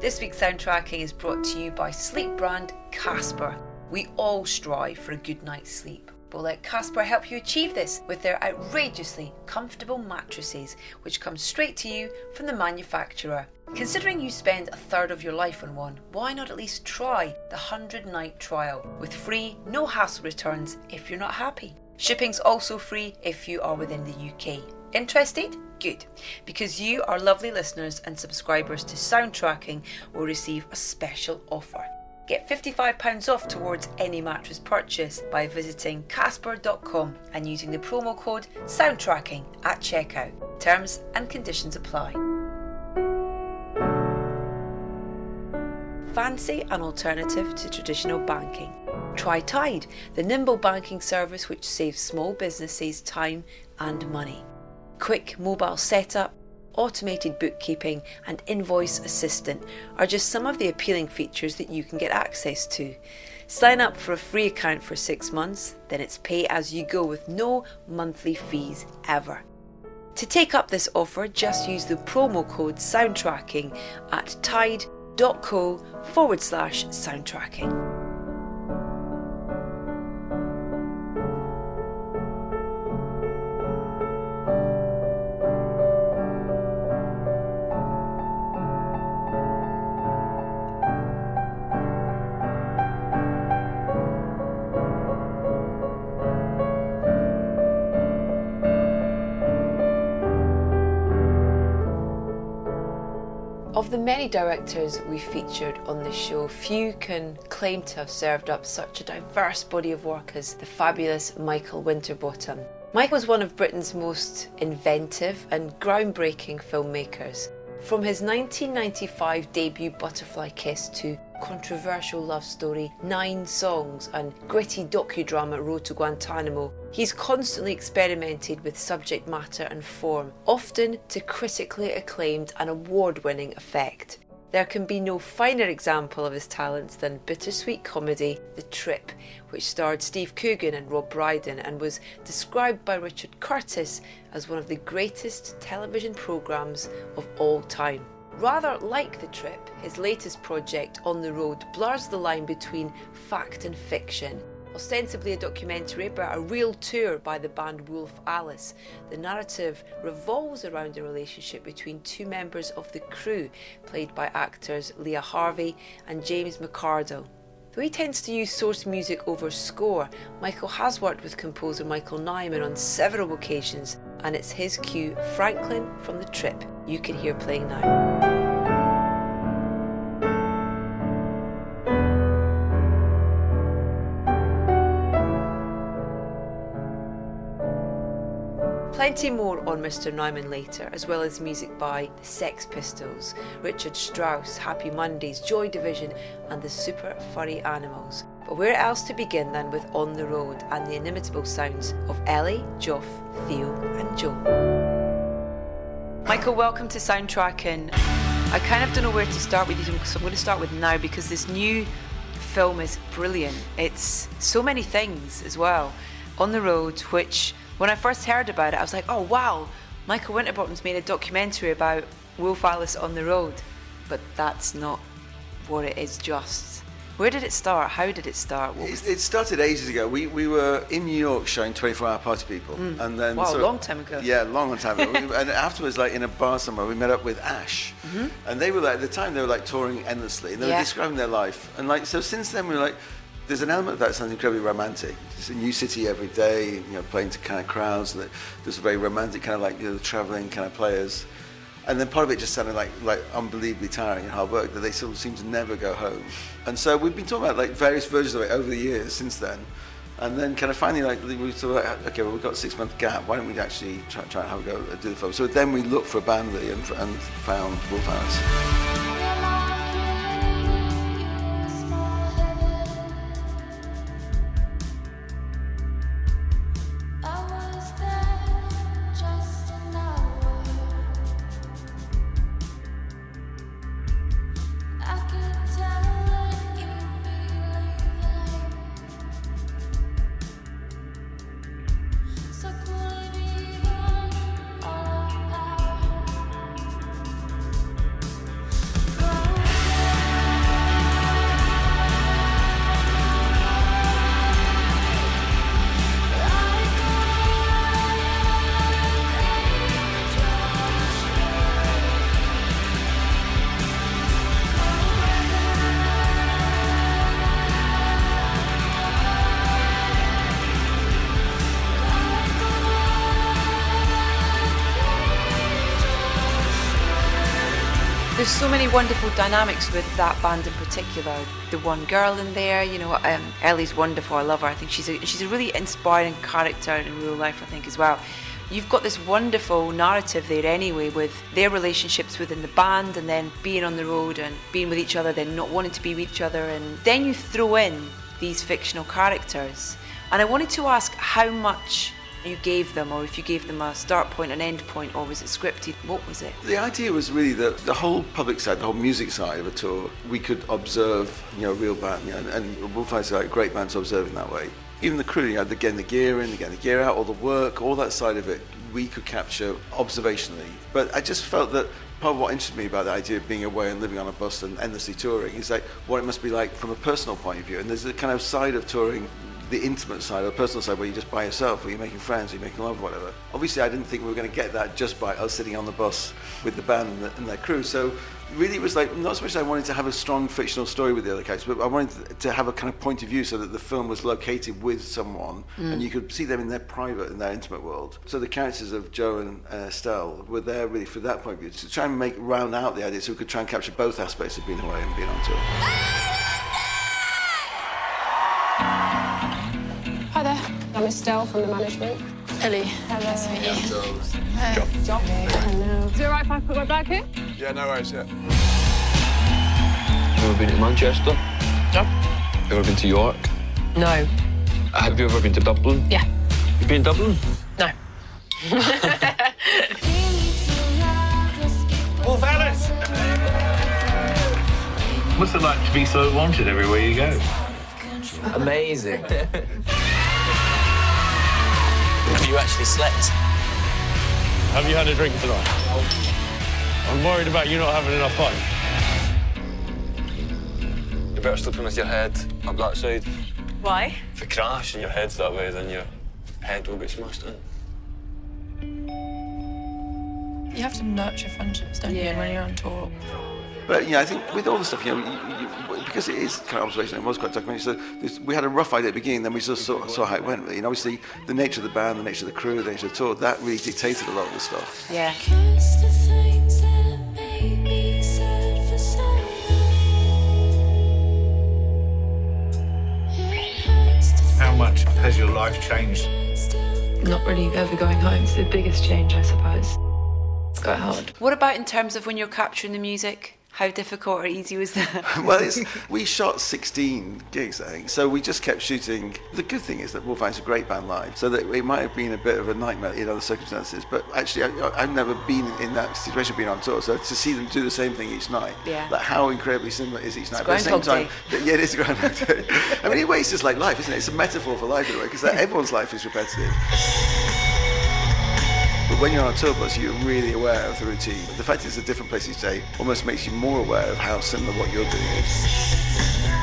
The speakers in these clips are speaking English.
This week's soundtracking is brought to you by sleep brand Casper. We all strive for a good night's sleep. But let Casper help you achieve this with their outrageously comfortable mattresses, which come straight to you from the manufacturer. Considering you spend a third of your life on one, why not at least try the 100 night trial with free, no hassle returns if you're not happy? Shipping's also free if you are within the UK. Interested? Good, because you, our lovely listeners and subscribers to Soundtracking, will receive a special offer. Get £55 off towards any mattress purchase by visiting Casper.com and using the promo code SOUNDTRACKING at checkout. Terms and conditions apply. Fancy an alternative to traditional banking? Try Tide, the nimble banking service which saves small businesses time and money. Quick mobile setup, automated bookkeeping, and invoice assistant are just some of the appealing features that you can get access to. Sign up for a free account for six months, then it's pay as you go with no monthly fees ever. To take up this offer, just use the promo code SOUNDTRACKING at tide.co forward slash soundtracking. Of the many directors we featured on the show, few can claim to have served up such a diverse body of work as the fabulous Michael Winterbottom. Mike was one of Britain's most inventive and groundbreaking filmmakers. From his 1995 debut Butterfly Kiss to controversial love story Nine Songs and gritty docudrama Road to Guantanamo, he's constantly experimented with subject matter and form, often to critically acclaimed and award winning effect. There can be no finer example of his talents than bittersweet comedy The Trip, which starred Steve Coogan and Rob Brydon and was described by Richard Curtis as one of the greatest television programmes of all time. Rather like The Trip, his latest project, On the Road, blurs the line between fact and fiction ostensibly a documentary about a real tour by the band Wolf Alice. The narrative revolves around a relationship between two members of the crew, played by actors Leah Harvey and James McArdle. Though he tends to use source music over score, Michael has worked with composer Michael Nyman on several occasions, and it's his cue, Franklin from the Trip, you can hear playing now. Plenty more on Mr. Nyman later, as well as music by the Sex Pistols, Richard Strauss, Happy Mondays, Joy Division, and the Super Furry Animals. But where else to begin than with On the Road and the inimitable sounds of Ellie, Joff, Theo, and Joe? Michael, welcome to Soundtracking. I kind of don't know where to start with you, so I'm going to start with now because this new film is brilliant. It's so many things as well. On the Road, which when I first heard about it, I was like, oh wow, Michael Winterbottom's made a documentary about Wolf Alice on the road. But that's not what it is just. Where did it start? How did it start? It, it, started ages ago. We, we were in New York showing 24 Hour Party People. Mm. And then wow, a long time ago. Yeah, long, time ago. and afterwards, like in a bar somewhere, we met up with Ash. Mm-hmm. And they were like, at the time, they were like touring endlessly. And they yeah. were describing their life. And like, so since then, we were like, there's an element of that that sounds incredibly romantic. It's a new city every day, you know, playing to kind of crowds. There's a very romantic kind of like, you know, traveling kind of players. And then part of it just sounded like like unbelievably tiring and hard work that they sort of seem to never go home. And so we've been talking about like various versions of it over the years since then. And then kind of finally like we thought, like, okay, well we've got a six month gap. Why don't we actually try, try and have a go at do the film? So then we looked for a band really and, and found Wolf Alice. Dynamics with that band in particular. The one girl in there, you know, um, Ellie's wonderful. I love her. I think she's a, she's a really inspiring character in real life. I think as well. You've got this wonderful narrative there anyway with their relationships within the band and then being on the road and being with each other, then not wanting to be with each other, and then you throw in these fictional characters. And I wanted to ask how much you gave them, or if you gave them a start point, an end point, or was it scripted? What was it? The idea was really that the whole public side, the whole music side of a tour, we could observe, you know, real band, you know, and Wolf Alice like great bands observing that way. Even the crew, you know, they're getting the gear in, they're getting the gear out, all the work, all that side of it, we could capture observationally. But I just felt that part of what interested me about the idea of being away and living on a bus and endlessly touring is like what it must be like from a personal point of view. And there's a kind of side of touring the intimate side or the personal side where you're just by yourself or you're making friends or you're making love or whatever. Obviously, I didn't think we were going to get that just by us sitting on the bus with the band and, the, and their crew. So really it was like, not so much I wanted to have a strong fictional story with the other characters, but I wanted to have a kind of point of view so that the film was located with someone mm. and you could see them in their private, in their intimate world. So the characters of Joe and uh, Estelle were there really for that point of view, to try and make round out the idea so we could try and capture both aspects of being away and being on tour. I'm Estelle from the management. Ellie. Hello. Nice to meet you. Hey. John. John. Hello. Is it alright if I put my bag here? Yeah, no worries, yeah. Have you ever been to Manchester? No. Have you ever been to York? No. Have you ever been to Dublin? Yeah. You been to Dublin? No. Wolf Alice! What's it like to be so wanted everywhere you go? Amazing. Have you actually slept? Have you had a drink tonight? I'm worried about you not having enough fun. You better sleep with your head up that side. Why? If you crash and your head's that way, then your head will get smashed in. You have to nurture friendships, don't yeah. you, when you're on tour? But yeah, I think with all the stuff, you know, you, you, because it is kind of observation, it was quite documentary. So this, we had a rough idea at the beginning, then we just saw, saw how it went. Really. And obviously, the nature of the band, the nature of the crew, the nature of the tour, that really dictated a lot of the stuff. Yeah. How much has your life changed? Not really ever going home. It's the biggest change, I suppose. It's quite hard. What about in terms of when you're capturing the music? How difficult or easy was that? well, we shot 16 gigs, I think, so we just kept shooting. The good thing is that Wolf Alice a great band live, so that it might have been a bit of a nightmare in other circumstances, but actually, I, have never been in that situation, being on tour, so to see them do the same thing each night, yeah. like how incredibly similar is each night. It's but at the same time, yeah, it is Groundhog Day. I mean, in ways, it's like life, isn't it? It's a metaphor for life in a way, because everyone's life is repetitive. But when you're on a tour bus, you're really aware of the routine. The fact it's a different place each day almost makes you more aware of how similar what you're doing is.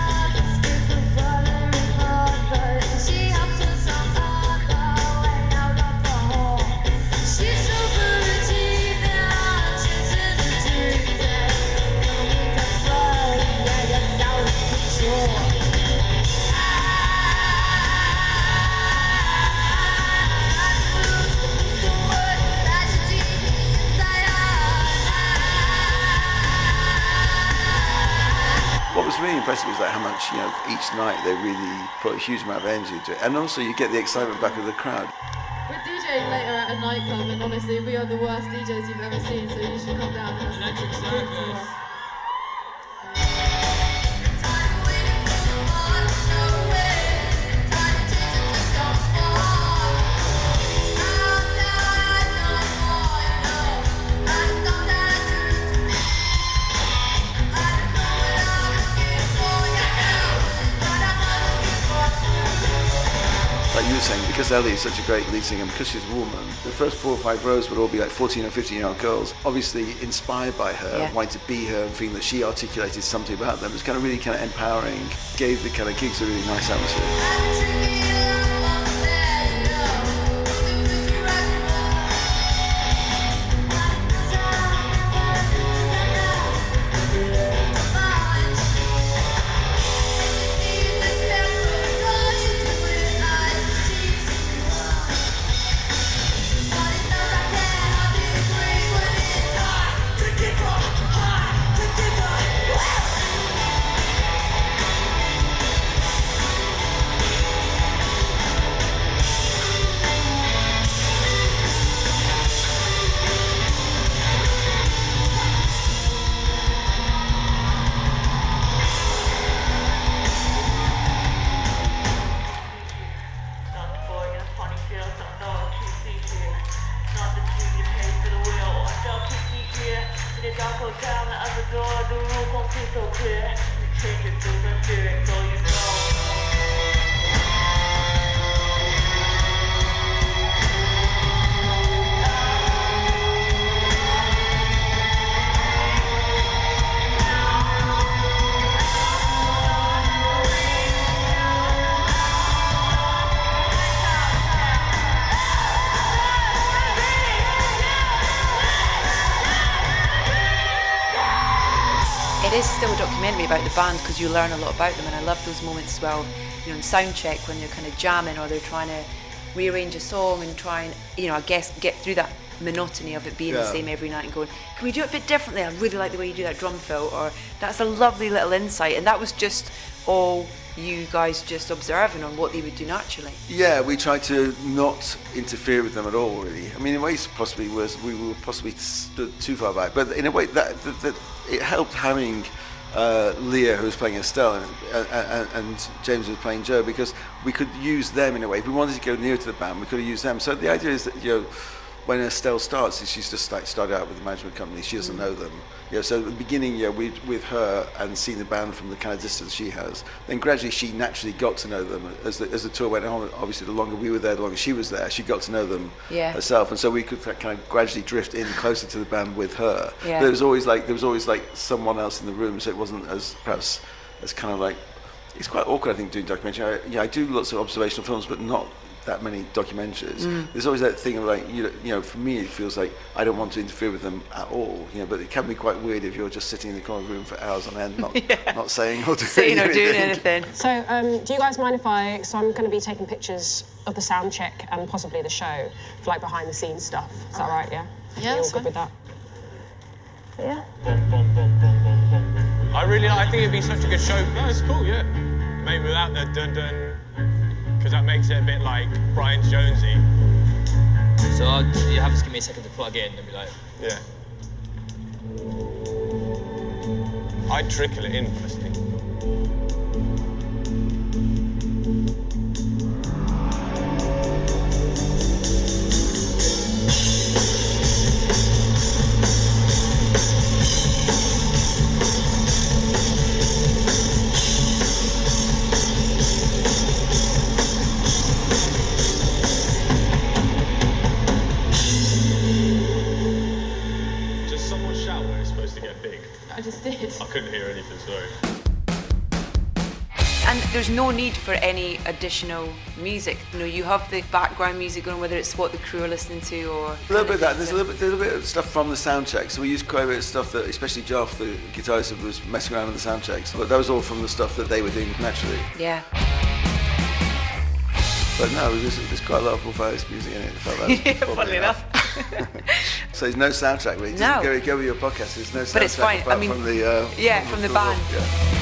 Like how much you know each night they really put a huge amount of energy into it, and also you get the excitement back of the crowd. We're DJing later at a nightclub, and honestly, we are the worst DJs you've ever seen. So you should come down and like you were because Ellie is such a great lead singer, because she's a woman, the first four or five rows would all be like 14 or 15 year old girls, obviously inspired by her, yeah. wanting to be her, and feeling that she articulated something about them. It was kind of really kind of empowering, gave the kind of gigs a really nice atmosphere. Band because you learn a lot about them, and I love those moments as well. You know, in sound check when they're kind of jamming or they're trying to rearrange a song and try and you know, I guess get through that monotony of it being the same every night and going, can we do it a bit differently? I really like the way you do that drum fill, or that's a lovely little insight, and that was just all you guys just observing on what they would do naturally. Yeah, we tried to not interfere with them at all, really. I mean, in ways, possibly was we were possibly stood too far back, but in a way that, that, that it helped having uh, Leah, who was playing Estelle, and, and, and James was playing Joe, because we could use them in a way. If we wanted to go near to the band, we could have used them. So the idea is that you know. When Estelle starts, she's just like started out with the management company. She doesn't know them. Know, so at the beginning, yeah, we with her and seeing the band from the kind of distance she has. Then gradually, she naturally got to know them as the, as the tour went on. Obviously, the longer we were there, the longer she was there. She got to know them Yeah. herself, and so we could kind of gradually drift in closer to the band with her. Yeah. But there was always like there was always like someone else in the room, so it wasn't as perhaps as kind of like it's quite awkward. I think doing documentary. I, yeah, I do lots of observational films, but not that many documentaries. Mm. There's always that thing of like you know, you know, for me it feels like I don't want to interfere with them at all. You know, but it can be quite weird if you're just sitting in the corner of the room for hours on end, not not saying or doing Saying or doing anything. anything. So, um, do you guys mind if I? So, I'm going to be taking pictures of the sound check and possibly the show for like behind the scenes stuff. Is that right? Yeah. Yeah, You all that's good with that? Yeah. I really, I think it'd be such a good show. No, it's cool, yeah. Maybe without the dun dun, because that makes it a bit like Brian Jonesy. So I'll, you have to give me a second to plug in and be like, Yeah. I'd trickle it in personally. No need for any additional music. You know, you have the background music going, whether it's what the crew are listening to or. A little bit of that. There's a little bit, little bit of stuff from the sound check. So we used quite a bit of stuff that, especially Joff, the guitarist, was messing around with the sound checks. But that was all from the stuff that they were doing naturally. Yeah. But no, there's, there's quite a lot of Paul music in it. I felt that, Yeah, funnily enough. so there's no soundtrack really. Just No. Go, go with your podcast. There's no soundtrack But it's fine. I mean, from the uh, yeah, from the band. Yeah.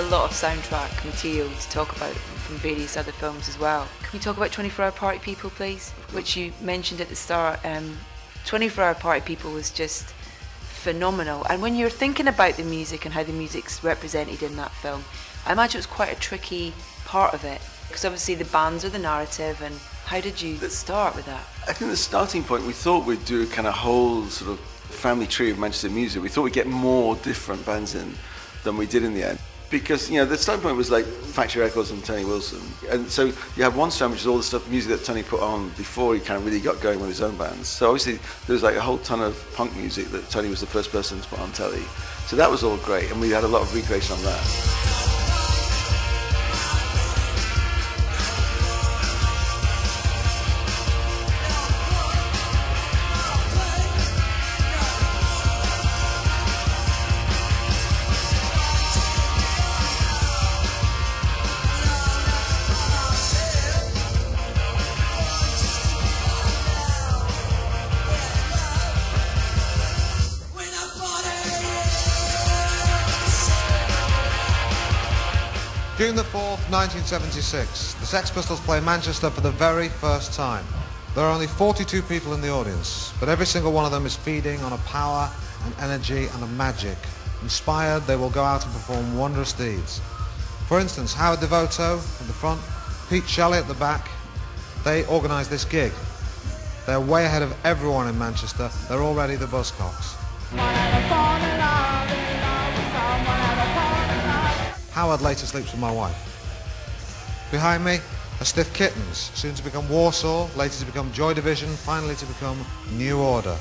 A lot of soundtrack material to talk about from various other films as well. Can we talk about 24 Hour Party People, please? Which you mentioned at the start. Um, 24 Hour Party People was just phenomenal. And when you're thinking about the music and how the music's represented in that film, I imagine it was quite a tricky part of it. Because obviously the bands are the narrative, and how did you start with that? I think the starting point, we thought we'd do a kind of whole sort of family tree of Manchester music. We thought we'd get more different bands in than we did in the end. Because you know the starting point was like Factory Records and Tony Wilson, and so you have one strand which is all the stuff music that Tony put on before he kind of really got going with his own bands. So obviously there was like a whole ton of punk music that Tony was the first person to put on telly. So that was all great, and we had a lot of recreation on that. 1976, the Sex Pistols play Manchester for the very first time. There are only 42 people in the audience, but every single one of them is feeding on a power, an energy, and a magic. Inspired, they will go out and perform wondrous deeds. For instance, Howard Devoto at the front, Pete Shelley at the back, they organised this gig. They're way ahead of everyone in Manchester. They're already the Buzzcocks. Howard later sleeps with my wife. Behind me are Stiff Kittens, soon to become Warsaw, later to become Joy Division, finally to become New Order.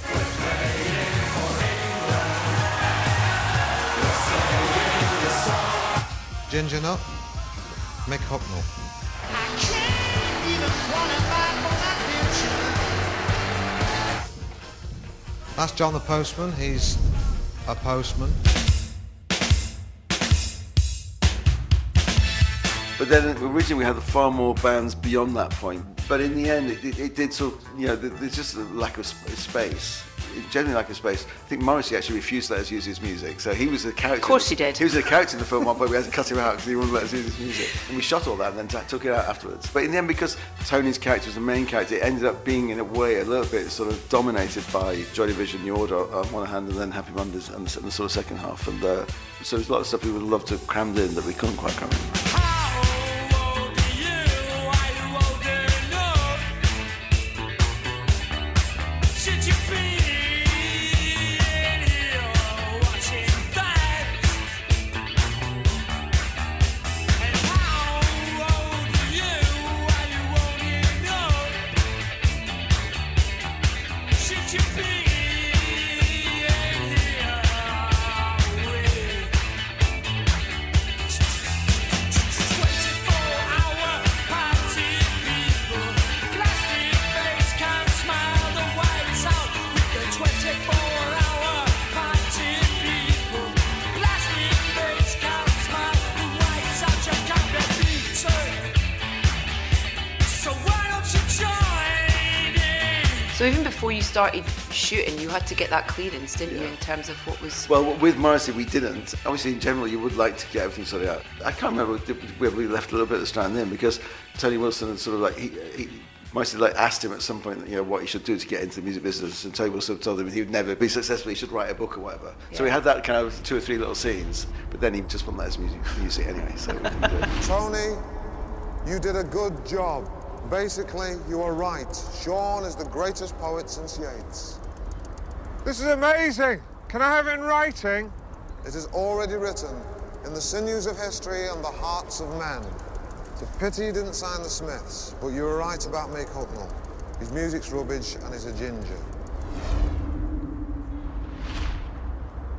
Ginger Nut, Mick Hucknall. That's John the Postman. He's a postman. But then originally we had far more bands beyond that point. But in the end, it, it, it did sort of, you know, there's just a lack of space. Generally lack of space. I think Morrissey actually refused to let us use his music. So he was a character. Of course he did. He was a character in the film one point. We had to cut him out because he wouldn't let us use his music. And we shot all that and then t- took it out afterwards. But in the end, because Tony's character was the main character, it ended up being, in a way, a little bit sort of dominated by Joy Division, New Order on one hand, and then Happy Mondays and the, and the sort of second half. And uh, so there's a lot of stuff we would love to have crammed in that we couldn't quite cram in. So even before you started shooting, you had to get that clearance, didn't you, in terms of what was. Well, with Morrissey, we didn't. Obviously, in general, you would like to get everything sorted out. I can't remember where we left a little bit of the strand in because Tony Wilson had sort of like he, he Morrissey like asked him at some point, you know, what he should do to get into the music business, and Tony Wilson told him he would never be successful. He should write a book or whatever. Yeah. So we had that kind of two or three little scenes, but then he just wouldn't let us music, use it anyway. So we didn't do it. Tony, you did a good job. Basically, you are right. Sean is the greatest poet since Yeats. This is amazing. Can I have it in writing? It is already written in the sinews of history and the hearts of men. It's a pity you didn't sign the Smiths, but you were right about Mick Hucknall. His music's rubbish and he's a ginger.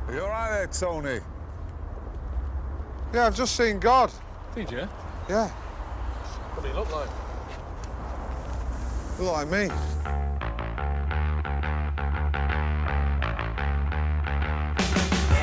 Are you all right there, Tony? Yeah, I've just seen God. Did you? Yeah, What do he look like? You look like me.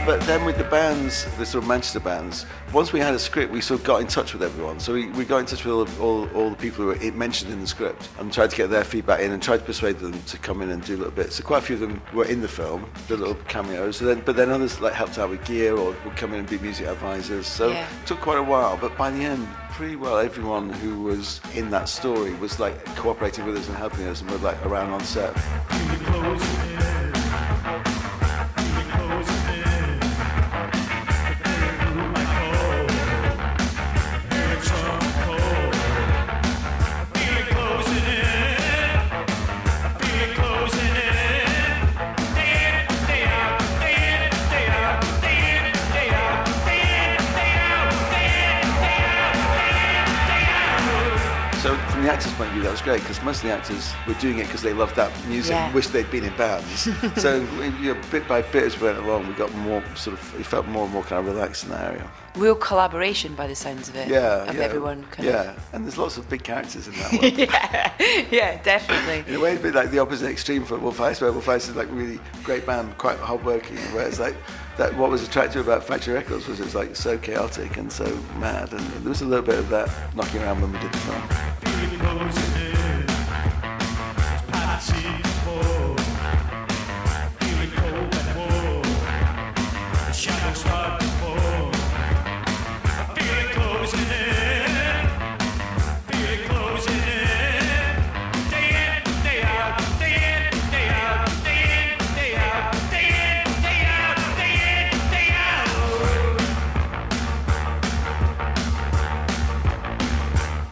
But then with the bands, the sort of Manchester bands, once we had a script, we sort of got in touch with everyone. So we, we got in touch with all, all, all the people who were mentioned in the script and tried to get their feedback in and tried to persuade them to come in and do a little bit. So quite a few of them were in the film, the little cameos. And then, but then others like helped out with gear or would come in and be music advisors. So Yeah. it took quite a while. But by the end, pretty well everyone who was in that story was like cooperating with us and helping us and were like around on set. Actor's point of view, that was great because most of the actors were doing it because they loved that music, Yeah. and wished they'd been in bands. so you know, bit by bit as we went along, we got more sort of, we felt more and more kind of relaxed in that area. Real collaboration by the sounds of it. Yeah, Of yeah, everyone kind yeah, and there's lots of big characters in that one. yeah, yeah, definitely. In a way, it'd be like the opposite extreme for Wolf Alice, where Wolf Alice is like really great band, quite hard hardworking, whereas like that what was attractive about Factory Records was it was like so chaotic and so mad, and there was a little bit of that knocking around when we did the film.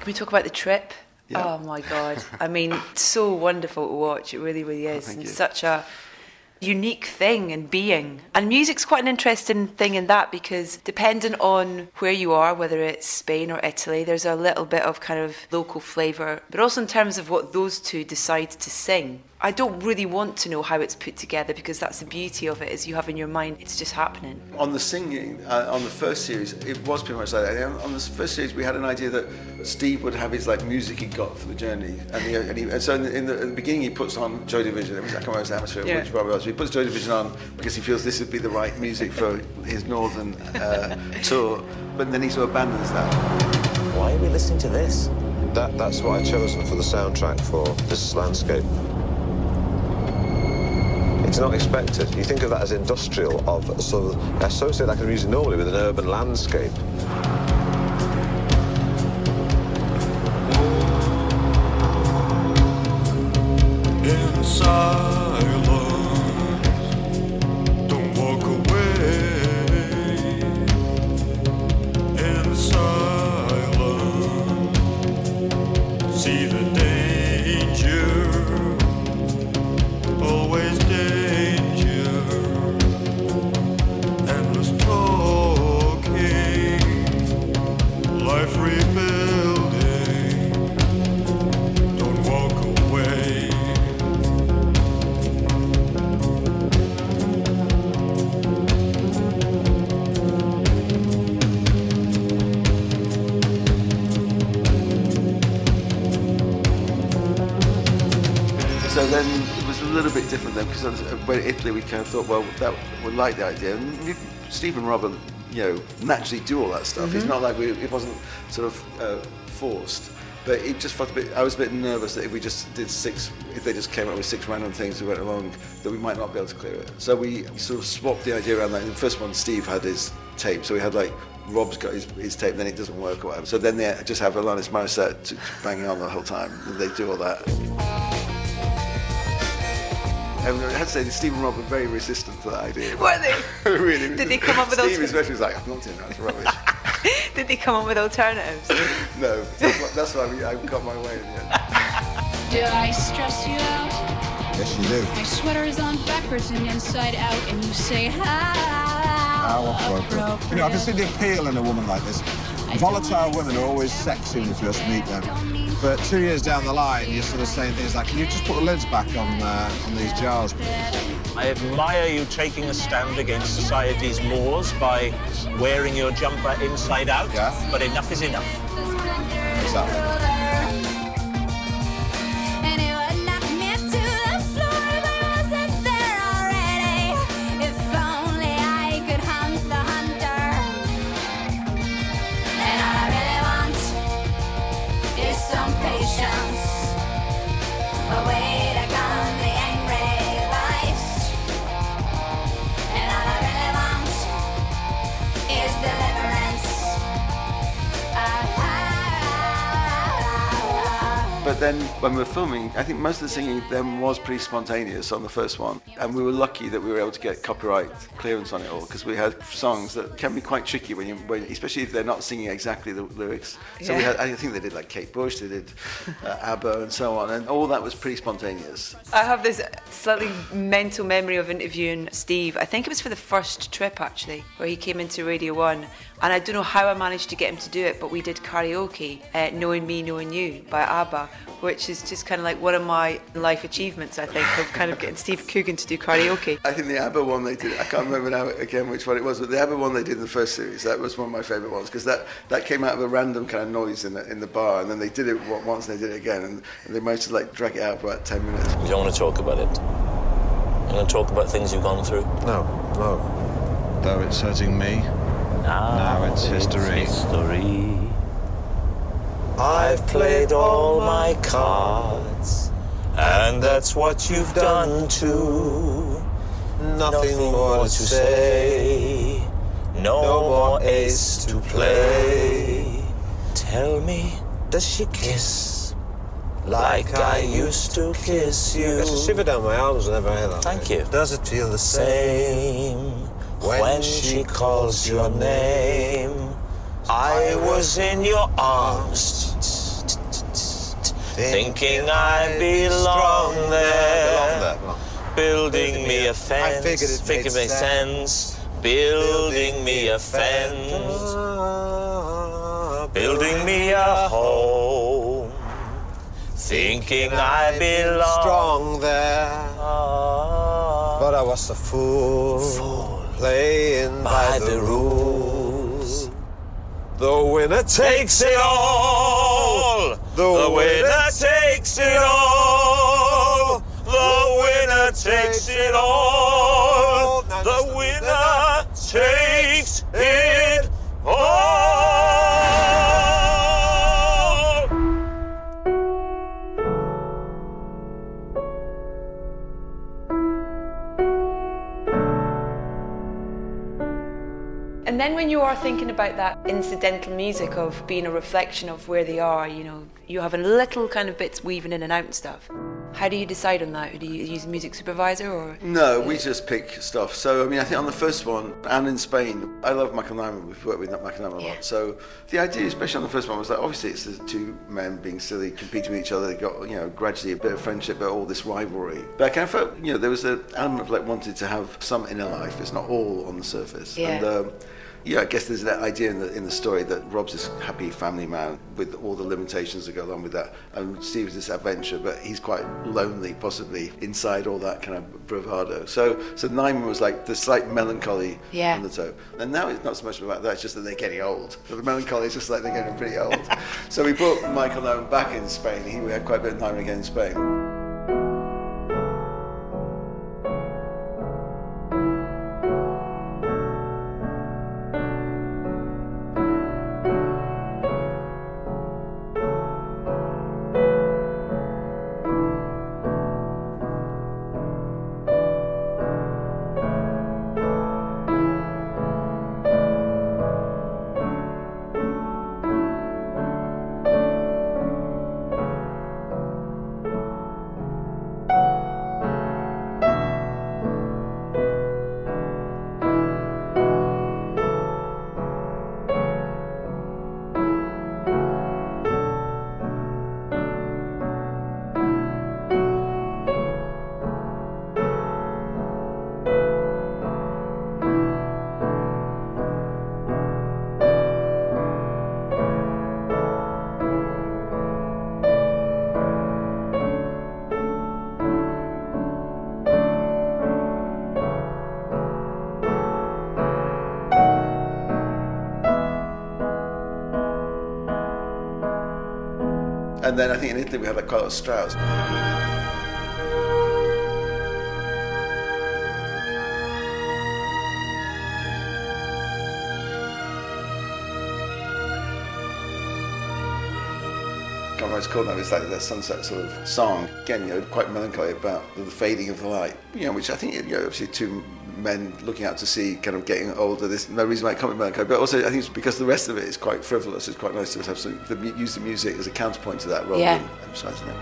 Can we talk about the trip? Yeah. Oh my god! I mean, it's so wonderful to watch. It really, really oh, is, thank and you. such a unique thing and being. And music's quite an interesting thing in that because depending on where you are, whether it's Spain or Italy, there's a little bit of kind of local flavour. But also in terms of what those two decide to sing. I don't really want to know how it's put together because that's the beauty of it is you have in your mind it's just happening. On the singing, uh, on the first series, it was pretty much like that. And On the first series, we had an idea that Steve would have his like music he got for the journey, and, he, and, he, and so in the, in the, at the beginning he puts on Joy Division. It was like Camara's Atmosphere, Yeah. which probably was. He puts Joy Division on because he feels this would be the right music for his northern uh, tour, but then he sort of abandons that. Why are we listening to this? That, that's what I've chosen for the soundtrack for this landscape. It's not expected. You think of that as industrial, of sort of associate that kind of normally with an urban landscape. In when Italy we kind of thought, well, that we like the idea. And and Robin, you know, naturally do all that stuff. It's Mhm. not like we, it wasn't sort of uh, forced. But it just felt a bit. I was a bit nervous that if we just did six, if they just came up with six random things we went along, that we might not be able to clear it. So we sort of swapped the idea around. That in the first one, Steve had his tape, so we had like Rob's got his, his tape, then it doesn't work or whatever. So then they just have Alanis Morissette banging on the whole time. They do all that. And I had to say, that Steve and Rob were very resistant to that idea. Were they? really? Did they come up with Steve alter- especially was like, I'm not doing that, it's rubbish. Did they come up with alternatives? no, that's why, that's why I got my way in the end. Do I stress you out? Yes, you do. My sweater is on backwards and inside out, and you say how How appropriate. You know, I can see the appeal in a woman like this. Volatile women are always sexy when you first meet them. But two years down the line, you're sort of saying things like, can you just put the lids back on, uh, on these jars, please? I admire you taking a stand against society's laws by wearing your jumper inside out. Yeah. But enough is enough. Exactly. But then when we were filming, I think most of the singing then was pretty spontaneous on the first one. And we were lucky that we were able to get copyright clearance on it all because we had songs that can be quite tricky when you, when, especially if they're not singing exactly the lyrics. So we had, I think they did like Kate Bush, they did uh, ABBA and so on. And all that was pretty spontaneous. I have this slightly mental memory of interviewing Steve. I think it was for the first trip actually, where he came into Radio One. And I don't know how I managed to get him to do it, but we did karaoke, uh, Knowing Me, Knowing You by ABBA, which is just kind of like one of my life achievements, I think, of kind of getting Steve Coogan to do karaoke. I think the ABBA one they did, I can't remember now again which one it was, but the ABBA one they did in the first series, that was one of my favourite ones because that, that came out of a random kind of noise in the, in the bar and then they did it once and they did it again and, and they managed to like drag it out for about 10 minutes. You don't want to talk about it. You want to talk about things you've gone through. No, no. Though it's hurting me, now it's history. history. I've played all my cards, and that's what you've done too. Nothing more to say. No, more ace to play. Tell me, does she kiss like I used to kiss you? It's a shiver down my arms whenever I hear that. Thank you. Does it feel the same? When she calls your name. I was in your arms, thinking I belong there, building me a fence. figured it Figured made made sense. Building me a fence, building me a home, thinking I belong Strong there. But I was a fool, playing by, the rules. The winner takes it all. The winner takes it all. The winner takes it all. The winner takes it all. And then when you are thinking about that incidental music of being a reflection of where they are, you know, you have a little kind of bits weaving in and out and stuff. How do you decide on that? Do you use a music supervisor or? No, we just pick stuff. So, I mean, I think on the first one, and in Spain, I love Michael Nyman. We've worked with Michael Nyman a lot. So, the idea, especially on the first one, was that obviously it's the two men being silly, competing with each other. They got, you know, gradually a bit of friendship, but all this rivalry. But I kind of felt, you know, there was an element of like wanting to have some inner life. It's not all on the surface. Yeah. And, um, yeah, I guess there's that idea in the, in the story that Rob's this happy family man with all the limitations that go along with that, and Steve's this adventure, but he's quite lonely, possibly inside all that kind of bravado. So, so Nyman was like the slight melancholy Yeah. undertow, and now it's not so much about that; it's just that they're getting old. The melancholy is just like they're getting pretty old. so we brought Michael Nyman back in Spain. He we had quite a bit of Nyman again in Spain. And then I think in Italy we had a of Strauss. can't remember what it's called now. It's like the sunset sort of song. Again, you know, quite melancholy about the fading of the light. You know, which I think, you know, obviously two men looking out to sea, kind of getting older. There's no reason why it can't be melancholy, but also I think it's because the rest of it is quite frivolous. It's quite nice to have some, the, use the music as a counterpoint to that rather Yeah. than emphasising it.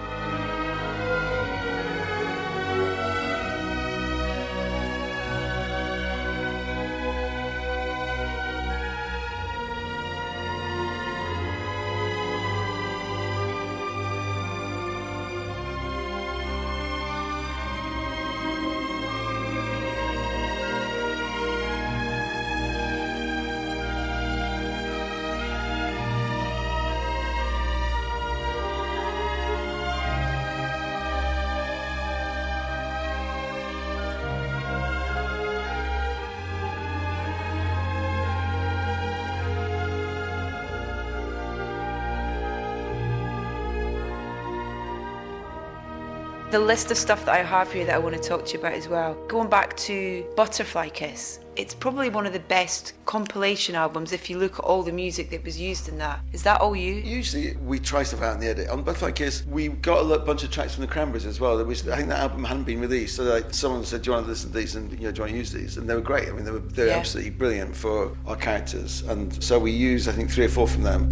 The list of stuff that I have here that I want to talk to you about as well. Going back to Butterfly Kiss, it's probably one of the best compilation albums if you look at all the music that was used in that. Is that all you? Usually we try stuff out in the edit. On Butterfly Kiss, we got a bunch of tracks from the Cranberries as well. That was, I think that album hadn't been released, so like someone said, "Do you want to listen to these?" and you know, "Do you want to use these?" And they were great. I mean, they were they were Yeah. absolutely brilliant for our characters, and so we used I think three or four from them.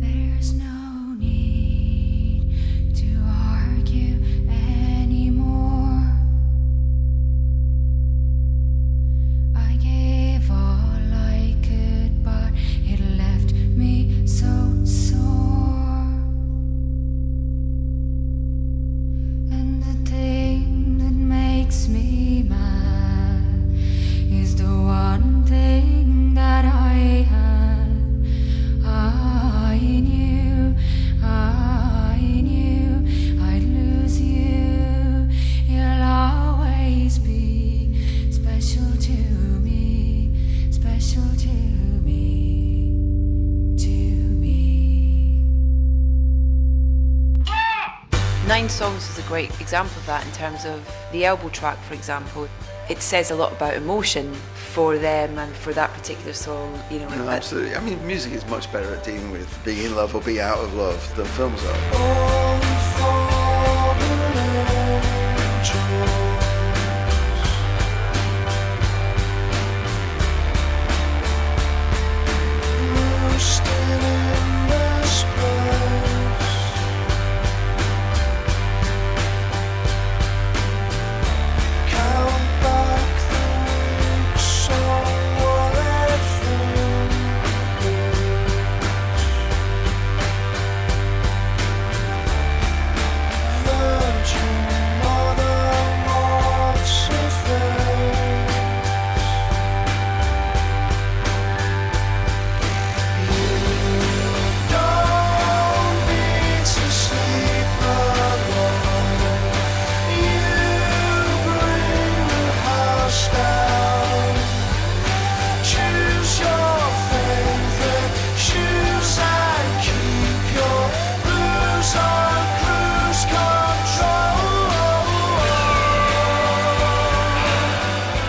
Example of that in terms of the elbow track, for example. It says a lot about emotion for them and for that particular song, you know. No, absolutely. I mean, music is much better at dealing with being in love or being out of love than films are.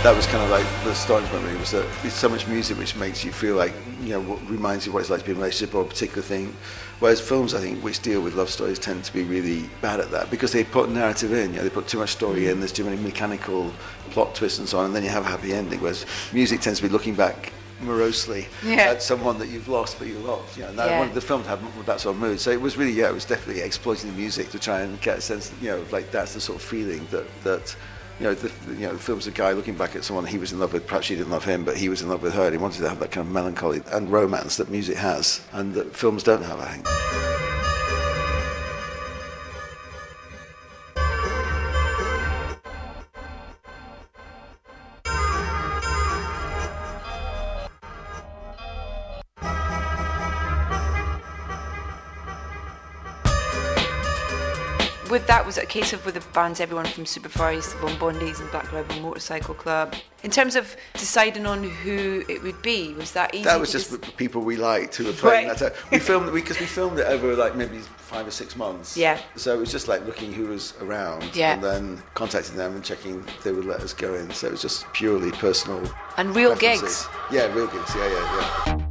That was kind of like the starting point. Really, was that there's so much music which makes you feel like you know what reminds you what it's like to be in a relationship or a particular thing. Whereas films, I think, which deal with love stories, tend to be really bad at that because they put narrative in. You know, they put too much story in. Mm. There's too many mechanical plot twists and so on, and then you have a happy ending. Whereas music tends to be looking back morosely Yeah. at someone that you've lost but you loved. You know, and that, Yeah. one of the films had that sort of mood. So it was really, yeah, it was definitely exploiting the music to try and get a sense, you know, like that's the sort of feeling that that. You know, the, you know, the film's a guy looking back at someone he was in love with. Perhaps she didn't love him, but he was in love with her. And he wanted to have that kind of melancholy and romance that music has, and that films don't have. I think. That, was a case of with the bands, everyone from Super Furries to Von Bondies and Black Rebel Motorcycle Club? In terms of deciding on who it would be, was that easy? That was just the people we liked who were playing Right. that. time. We filmed it because we filmed it over like maybe five or six months. Yeah. So it was just like looking who was around Yeah. and then contacting them and checking if they would let us go in. So it was just purely personal. And real gigs. Yeah, real gigs. Yeah, yeah, yeah.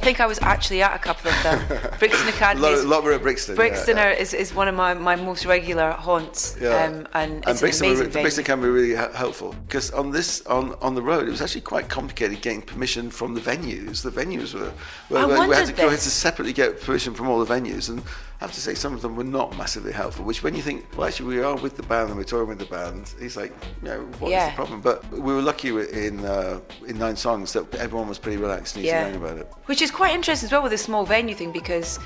I think I was actually at a couple of them. Brixton Academy. Is- lot were at Brixton. yeah, Brixton yeah. are, is, is one of my, my most regular haunts. Yeah. Um, and, and it's Brixton, an were-. Brixton can be really helpful because on this on, on the road it was actually quite complicated getting permission from the venues. The venues were, were I we, we had to go had to separately get permission from all the venues, and I have to say some of them were not massively helpful. Which when you think, well, actually we are with the band and we're touring with the band, it's like, you know, what is Yeah. the problem? But we were lucky in uh, in nine songs that everyone was pretty relaxed and Yeah. easygoing about it. Which is quite interesting as well with the small venue thing because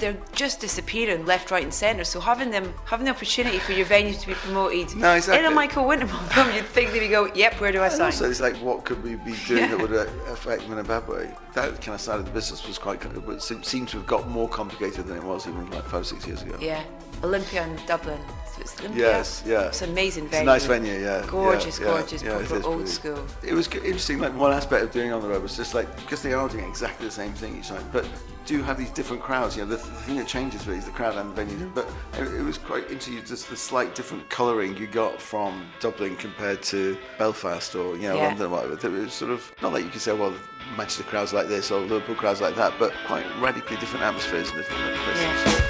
they're just disappearing left, right, and centre. So having them having the opportunity for your venue to be promoted No, exactly. in a Michael Winterborn film, you'd think they would go, "Yep, where do I And sign?" also, it's like, what could we be doing Yeah. that would uh, affect them in a bad way? That kind of side of the business was quite, it se- seemed to have got more complicated than it was even like five, six years ago. Yeah, Olympia in Dublin. So it's Olympia. Yes, yeah. It's an amazing It's venue. a nice venue, yeah. Gorgeous, yeah, yeah, gorgeous, yeah, proper is old pretty. school. It was interesting. Like one aspect of doing on the road was just like because they are doing exactly the same thing each night, but do have these different crowds. You know, the, the thing that changes really is the crowd and the venue. Mm-hmm. But it, it was quite interesting just the slight different colouring you got from Dublin compared to Belfast or you know Yeah. London. or whatever. It was sort of not like you could say, well, Manchester crowds like this or Liverpool crowds like that, but quite radically different atmospheres in different places. buy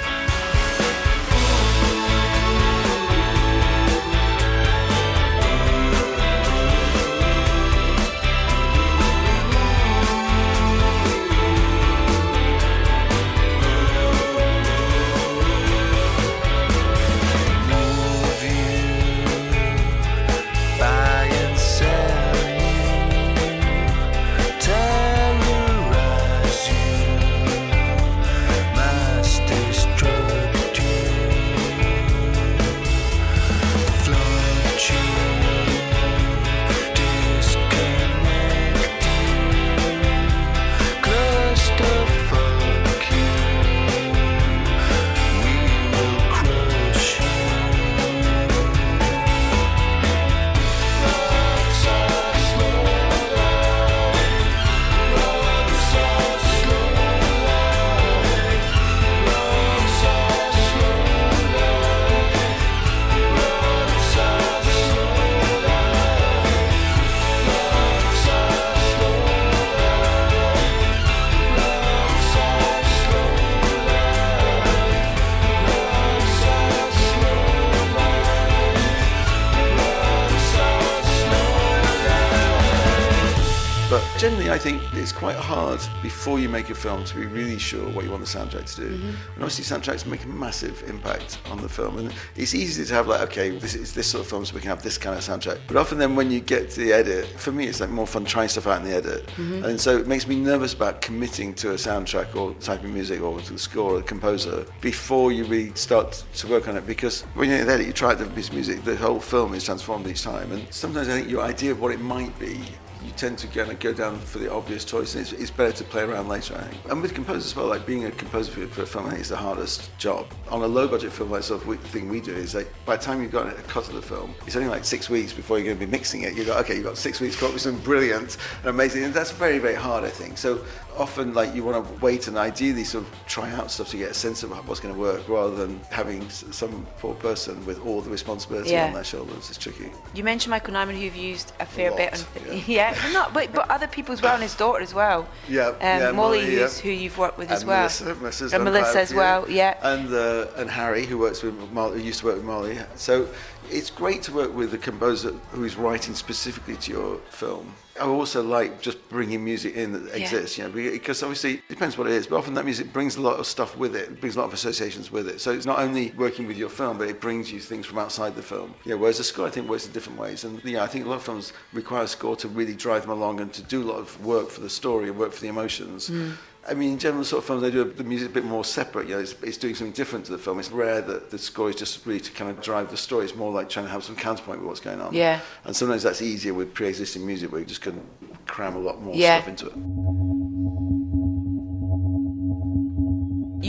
it's quite hard before you make a film to be really sure what you want the soundtrack to do. Mm-hmm. And obviously, soundtracks make a massive impact on the film. And it's easy to have like, okay, this is this sort of film, so we can have this kind of soundtrack. But often, then when you get to the edit, for me, it's like more fun trying stuff out in the edit. Mhm. And so it makes me nervous about committing to a soundtrack or type of music or to the score or the composer before you really start to work on it. Because when you're in the edit, you try a different piece of music, the whole film is transformed each time. And sometimes I think your idea of what it might be you tend to kind of go down for the obvious choice, and it's, it's better to play around later, I think. And with composers as well, like being a composer for, for a film, I think is the hardest job. On a low budget film, like sort of we- thing we do is like by the time you've got a cut of the film, it's only like six weeks before you're going to be mixing it. You go, okay, you've got six weeks come up with something brilliant and amazing, and that's very, very hard, I think. So often, like you want to wait and ideally sort of try out stuff to get a sense of what's going to work, rather than having some poor person with all the responsibility Yeah. on their shoulders. It's tricky. You mentioned Michael Nyman, who've used a fair lot, bit on. Yeah, but not, but, but other people as well, and his daughter as well. Yeah, um, yeah, Molly, Molly, yeah. who you've worked with as well. Melissa, and Melissa as well. Yeah. And uh, and Harry, who works with Molly, who used to work with Molly. So it's great to work with a composer who is writing specifically to your film. I also like just bringing music in that Yeah. exists, you know, because obviously it depends what it is, but often that music brings a lot of stuff with it, it brings a lot of associations with it. So it's not only working with your film, but it brings you things from outside the film. You know, whereas a score, I think, works in different ways. And yeah, I think a lot of films require a score to really drive them along and to do a lot of work for the story and work for the emotions. Mm. I mean, in general, sort of films, they do the music a bit more separate. You know, it's, it's doing something different to the film. It's rare that the score is just really to kind of drive the story. It's more like trying to have some counterpoint with what's going on. Yeah. And sometimes that's easier with pre-existing music, where you just can cram a lot more Yeah. stuff into it.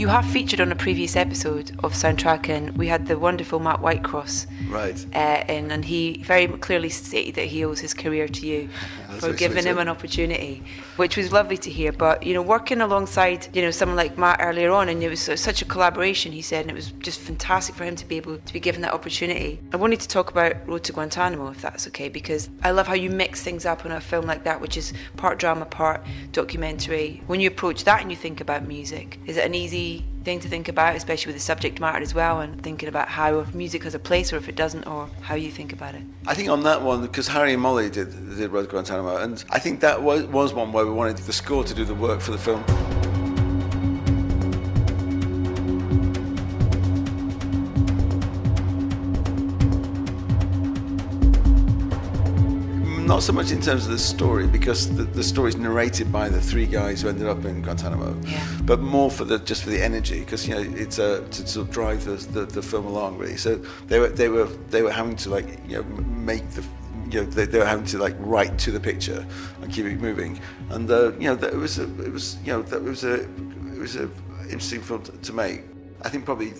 You have featured on a previous episode of Soundtrack, and we had the wonderful Matt Whitecross Right. uh, in, and he very clearly stated that he owes his career to you for giving him an opportunity, which was lovely to hear. But you know, working alongside you know someone like Matt earlier on, and it was such a collaboration. He said, and it was just fantastic for him to be able to be given that opportunity. I wanted to talk about Road to Guantanamo, if that's okay, because I love how you mix things up in a film like that, which is part drama, part documentary. When you approach that and you think about music, is it an easy thing to think about, especially with the subject matter as well, and thinking about how music has a place or if it doesn't, or how you think about it? I think on that one, because Harry and Molly did, did Road to Guantanamo, and I think that was, was one where we wanted the score to do the work for the film. Not so much in terms of the story, because the, the story is narrated by the three guys who ended up in Guantanamo, but more for the just for the energy, because you know it's a to sort of drive the, the, the film along really. So they were they were they were having to like you know make the you know they, they were having to like write to the picture and keep it moving, and uh, you know it was a, it was you know that it was a it was a interesting film to, to make. I think probably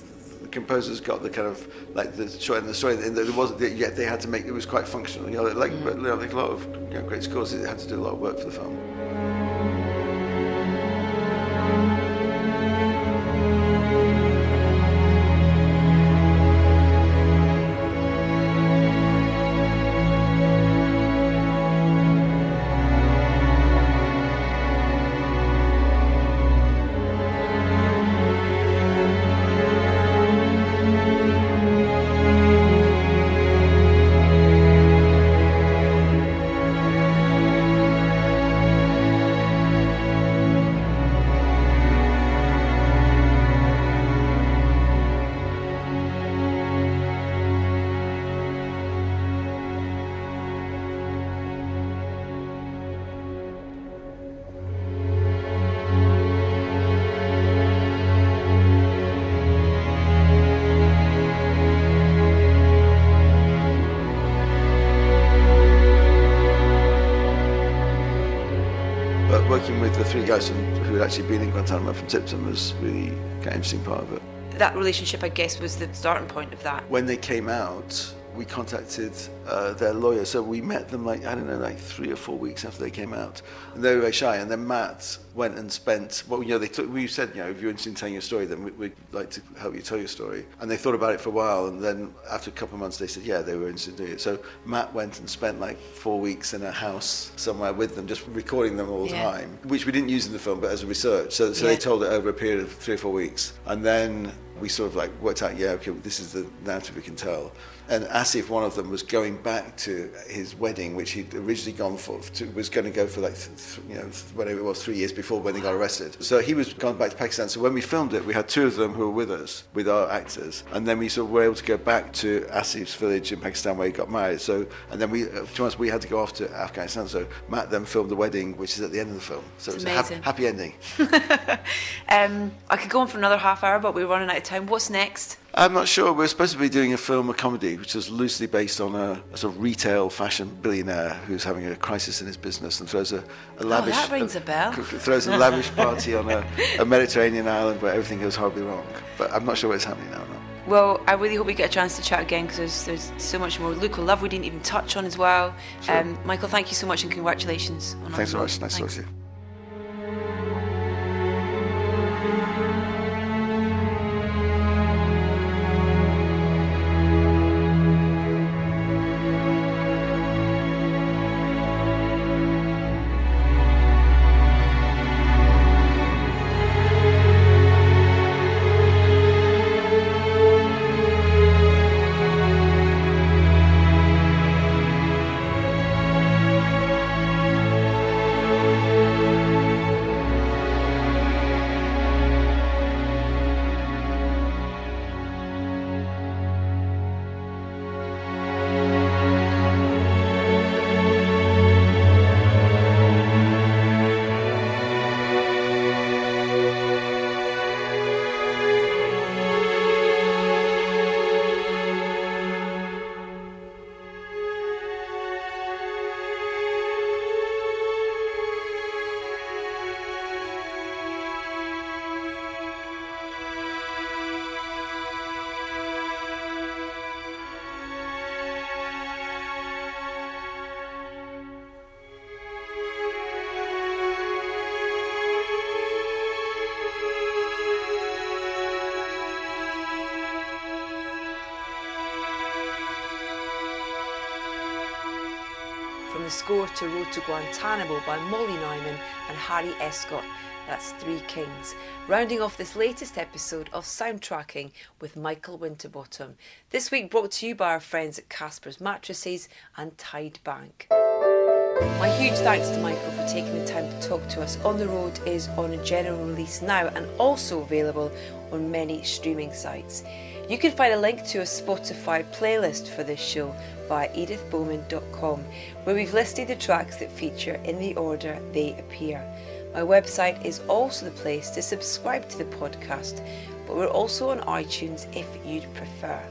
composers got the kind of like the story and the story and there wasn't yet they had to make it was quite functional. You know like, mm. know, like a lot of you know, great scores they had to do a lot of work for the film actually been in Guantanamo from Tipton was really kind of interesting part of it That relationship, I guess, was the starting point of that. when they came out, we contacted uh, their lawyer. So we met them like I don't know, like three or four weeks after they came out, and they were very shy. And then Matt went and spent. Well, you know, they took. We said, you know, if you're interested in telling your story, then we, we'd like to help you tell your story. And they thought about it for a while, and then after a couple of months, they said, yeah, they were interested in doing it. So Matt went and spent like four weeks in a house somewhere with them, just recording them all the Yeah. time, which we didn't use in the film, but as a research. So, so Yeah. they told it over a period of three or four weeks, and then we sort of like worked out, yeah, okay, this is the narrative we can tell. And Asif, one of them, was going back to his wedding, which he'd originally gone for, to, was going to go for like, th- th- you know, th- whatever it was, three years before when they got arrested. So he was gone back to Pakistan. So when we filmed it, we had two of them who were with us, with our actors. And then we sort of were able to go back to Asif's village in Pakistan where he got married. So, and then we, uh, to us, we had to go off to Afghanistan. So Matt then filmed the wedding, which is at the end of the film. So It's it was a hap- amazing. happy ending. Um, I could go on for another half hour, but we're running out of time. What's next? I'm not sure. We're supposed to be doing a film, a comedy, which is loosely based on a, a sort of retail fashion billionaire who's having a crisis in his business and throws a, a lavish Oh, that rings a bell. throws a lavish party on a, a Mediterranean island where everything goes horribly wrong. But I'm not sure what's happening now. No. Well, I really hope we get a chance to chat again because there's, there's so much more. Luke Love we didn't even touch on as well. Sure. Um, Michael, thank you so much and congratulations. On Thanks so much. Nice to talk to you. Score to Road to Guantanamo by Molly Nyman and Harry Escott. That's Three Kings. Rounding off this latest episode of Soundtracking with Michael Winterbottom. This week brought to you by our friends at Casper's Mattresses and Tide Bank. My huge thanks to Michael for taking the time to talk to us. On the Road is on a general release now and also available on many streaming sites. You can find a link to a Spotify playlist for this show via edithbowman.com, where we've listed the tracks that feature in the order they appear. My website is also the place to subscribe to the podcast, but we're also on iTunes if you'd prefer.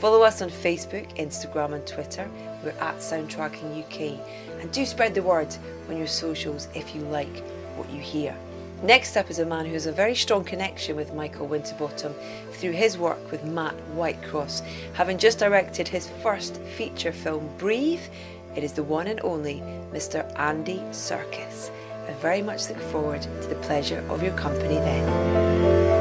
Follow us on Facebook, Instagram, and Twitter. We're at Soundtracking UK. And do spread the word on your socials if you like what you hear. Next up is a man who has a very strong connection with Michael Winterbottom through his work with Matt Whitecross. Having just directed his first feature film, Breathe, it is the one and only Mr. Andy Serkis. I very much look forward to the pleasure of your company then.